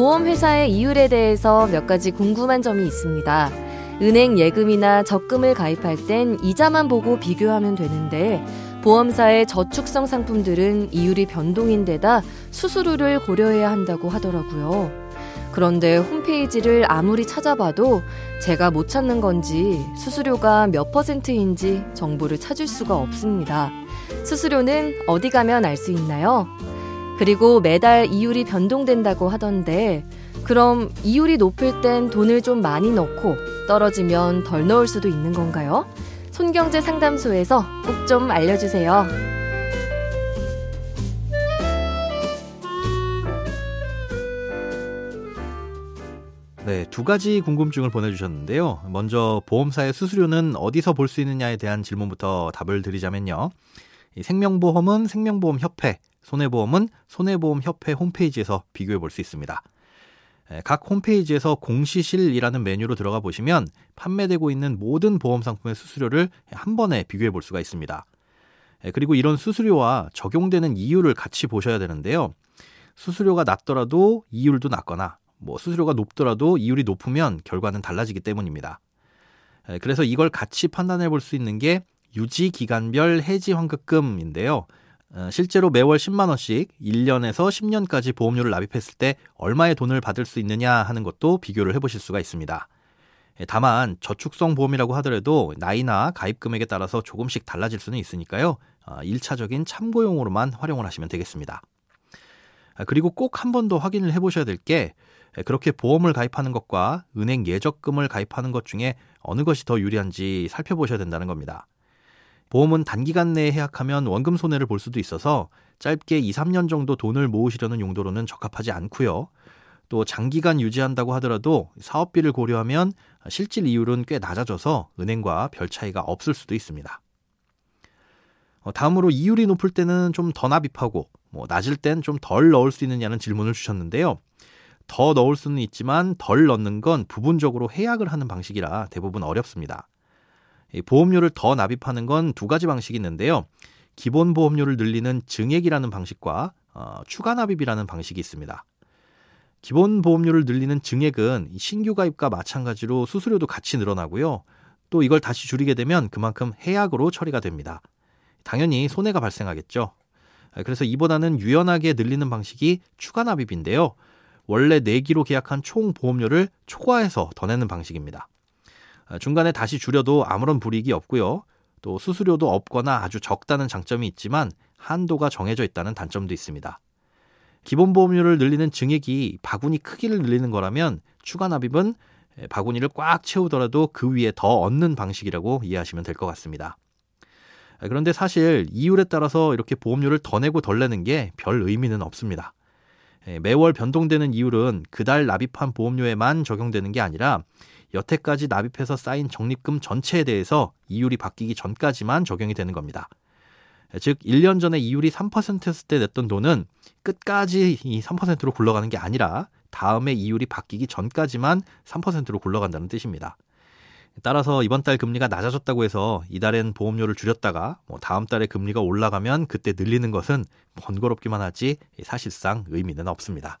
보험회사의 이율에 대해서 몇 가지 궁금한 점이 있습니다. 은행 예금이나 적금을 가입할 땐 이자만 보고 비교하면 되는데 보험사의 저축성 상품들은 이율이 변동인데다 수수료를 고려해야 한다고 하더라고요. 그런데 홈페이지를 아무리 찾아봐도 제가 못 찾는 건지 수수료가 몇 퍼센트인지 정보를 찾을 수가 없습니다. 수수료는 어디 가면 알 수 있나요? 그리고 매달 이율이 변동된다고 하던데 그럼 이율이 높을 땐 돈을 좀 많이 넣고 떨어지면 덜 넣을 수도 있는 건가요? 손경제 상담소에서 꼭 좀 알려주세요. 네, 두 가지 궁금증을 보내주셨는데요. 먼저 보험사의 수수료는 어디서 볼 수 있느냐에 대한 질문부터 답을 드리자면요. 생명보험은 생명보험협회, 손해보험은 손해보험협회 홈페이지에서 비교해 볼 수 있습니다. 각 홈페이지에서 공시실이라는 메뉴로 들어가 보시면 판매되고 있는 모든 보험 상품의 수수료를 한 번에 비교해 볼 수가 있습니다. 그리고 이런 수수료와 적용되는 이율을 같이 보셔야 되는데요. 수수료가 낮더라도 이율도 낮거나 뭐 수수료가 높더라도 이율이 높으면 결과는 달라지기 때문입니다. 그래서 이걸 같이 판단해 볼 수 있는 게 유지 기간별 해지 환급금인데요. 어, 실제로 매월 10만 원씩 1년에서 10년까지 보험료를 납입했을 때 얼마의 돈을 받을 수 있느냐 하는 것도 비교를 해보실 수가 있습니다. 예, 다만 저축성 보험이라고 하더라도 나이나 가입 금액에 따라서 조금씩 달라질 수는 있으니까요. 1차적인 어, 참고용으로만 활용을 하시면 되겠습니다. 아, 그리고 꼭 한 번 더 확인을 해보셔야 될 게 그렇게 보험을 가입하는 것과 은행 예적금을 가입하는 것 중에 어느 것이 더 유리한지 살펴보셔야 된다는 겁니다. 보험은 단기간 내에 해약하면 원금 손해를 볼 수도 있어서 짧게 2, 3년 정도 돈을 모으시려는 용도로는 적합하지 않고요. 또 장기간 유지한다고 하더라도 사업비를 고려하면 실질 이율은 꽤 낮아져서 은행과 별 차이가 없을 수도 있습니다. 어, 다음으로 이율이 높을 때는 좀 더 납입하고 뭐 낮을 땐 좀 덜 넣을 수 있느냐는 질문을 주셨는데요. 더 넣을 수는 있지만 덜 넣는 건 부분적으로 해약을 하는 방식이라 대부분 어렵습니다. 보험료를 더 납입하는 건 두 가지 방식이 있는데요. 기본 보험료를 늘리는 증액이라는 방식과 어, 추가 납입이라는 방식이 있습니다. 기본 보험료를 늘리는 증액은 신규 가입과 마찬가지로 수수료도 같이 늘어나고요. 또 이걸 다시 줄이게 되면 그만큼 해약으로 처리가 됩니다. 당연히 손해가 발생하겠죠. 그래서 이보다는 유연하게 늘리는 방식이 추가 납입인데요. 원래 내기로 계약한 총 보험료를 초과해서 더 내는 방식입니다. 아, 중간에 다시 줄여도 아무런 불이익이 없고요. 또 수수료도 없거나 아주 적다는 장점이 있지만 한도가 정해져 있다는 단점도 있습니다. 기본 보험료를 늘리는 증액이 바구니 크기를 늘리는 거라면 추가 납입은 바구니를 꽉 채우더라도 그 위에 더 얻는 방식이라고 이해하시면 될 것 같습니다. 아, 그런데 사실 이율에 따라서 이렇게 보험료를 더 내고 덜 내는 게 별 의미는 없습니다. 매월 변동되는 이율은 그달 납입한 보험료에만 적용되는 게 아니라 여태까지 납입해서 쌓인 적립금 전체에 대해서 이율이 바뀌기 전까지만 적용이 되는 겁니다. 즉 1년 전에 이율이 3%였을 때 냈던 돈은 끝까지 이 3%로 굴러가는 게 아니라 다음에 이율이 바뀌기 전까지만 3%로 굴러간다는 뜻입니다. 따라서 이번 달 금리가 낮아졌다고 해서 이달엔 보험료를 줄였다가 뭐 다음 달에 금리가 올라가면 그때 늘리는 것은 번거롭기만 하지 사실상 의미는 없습니다.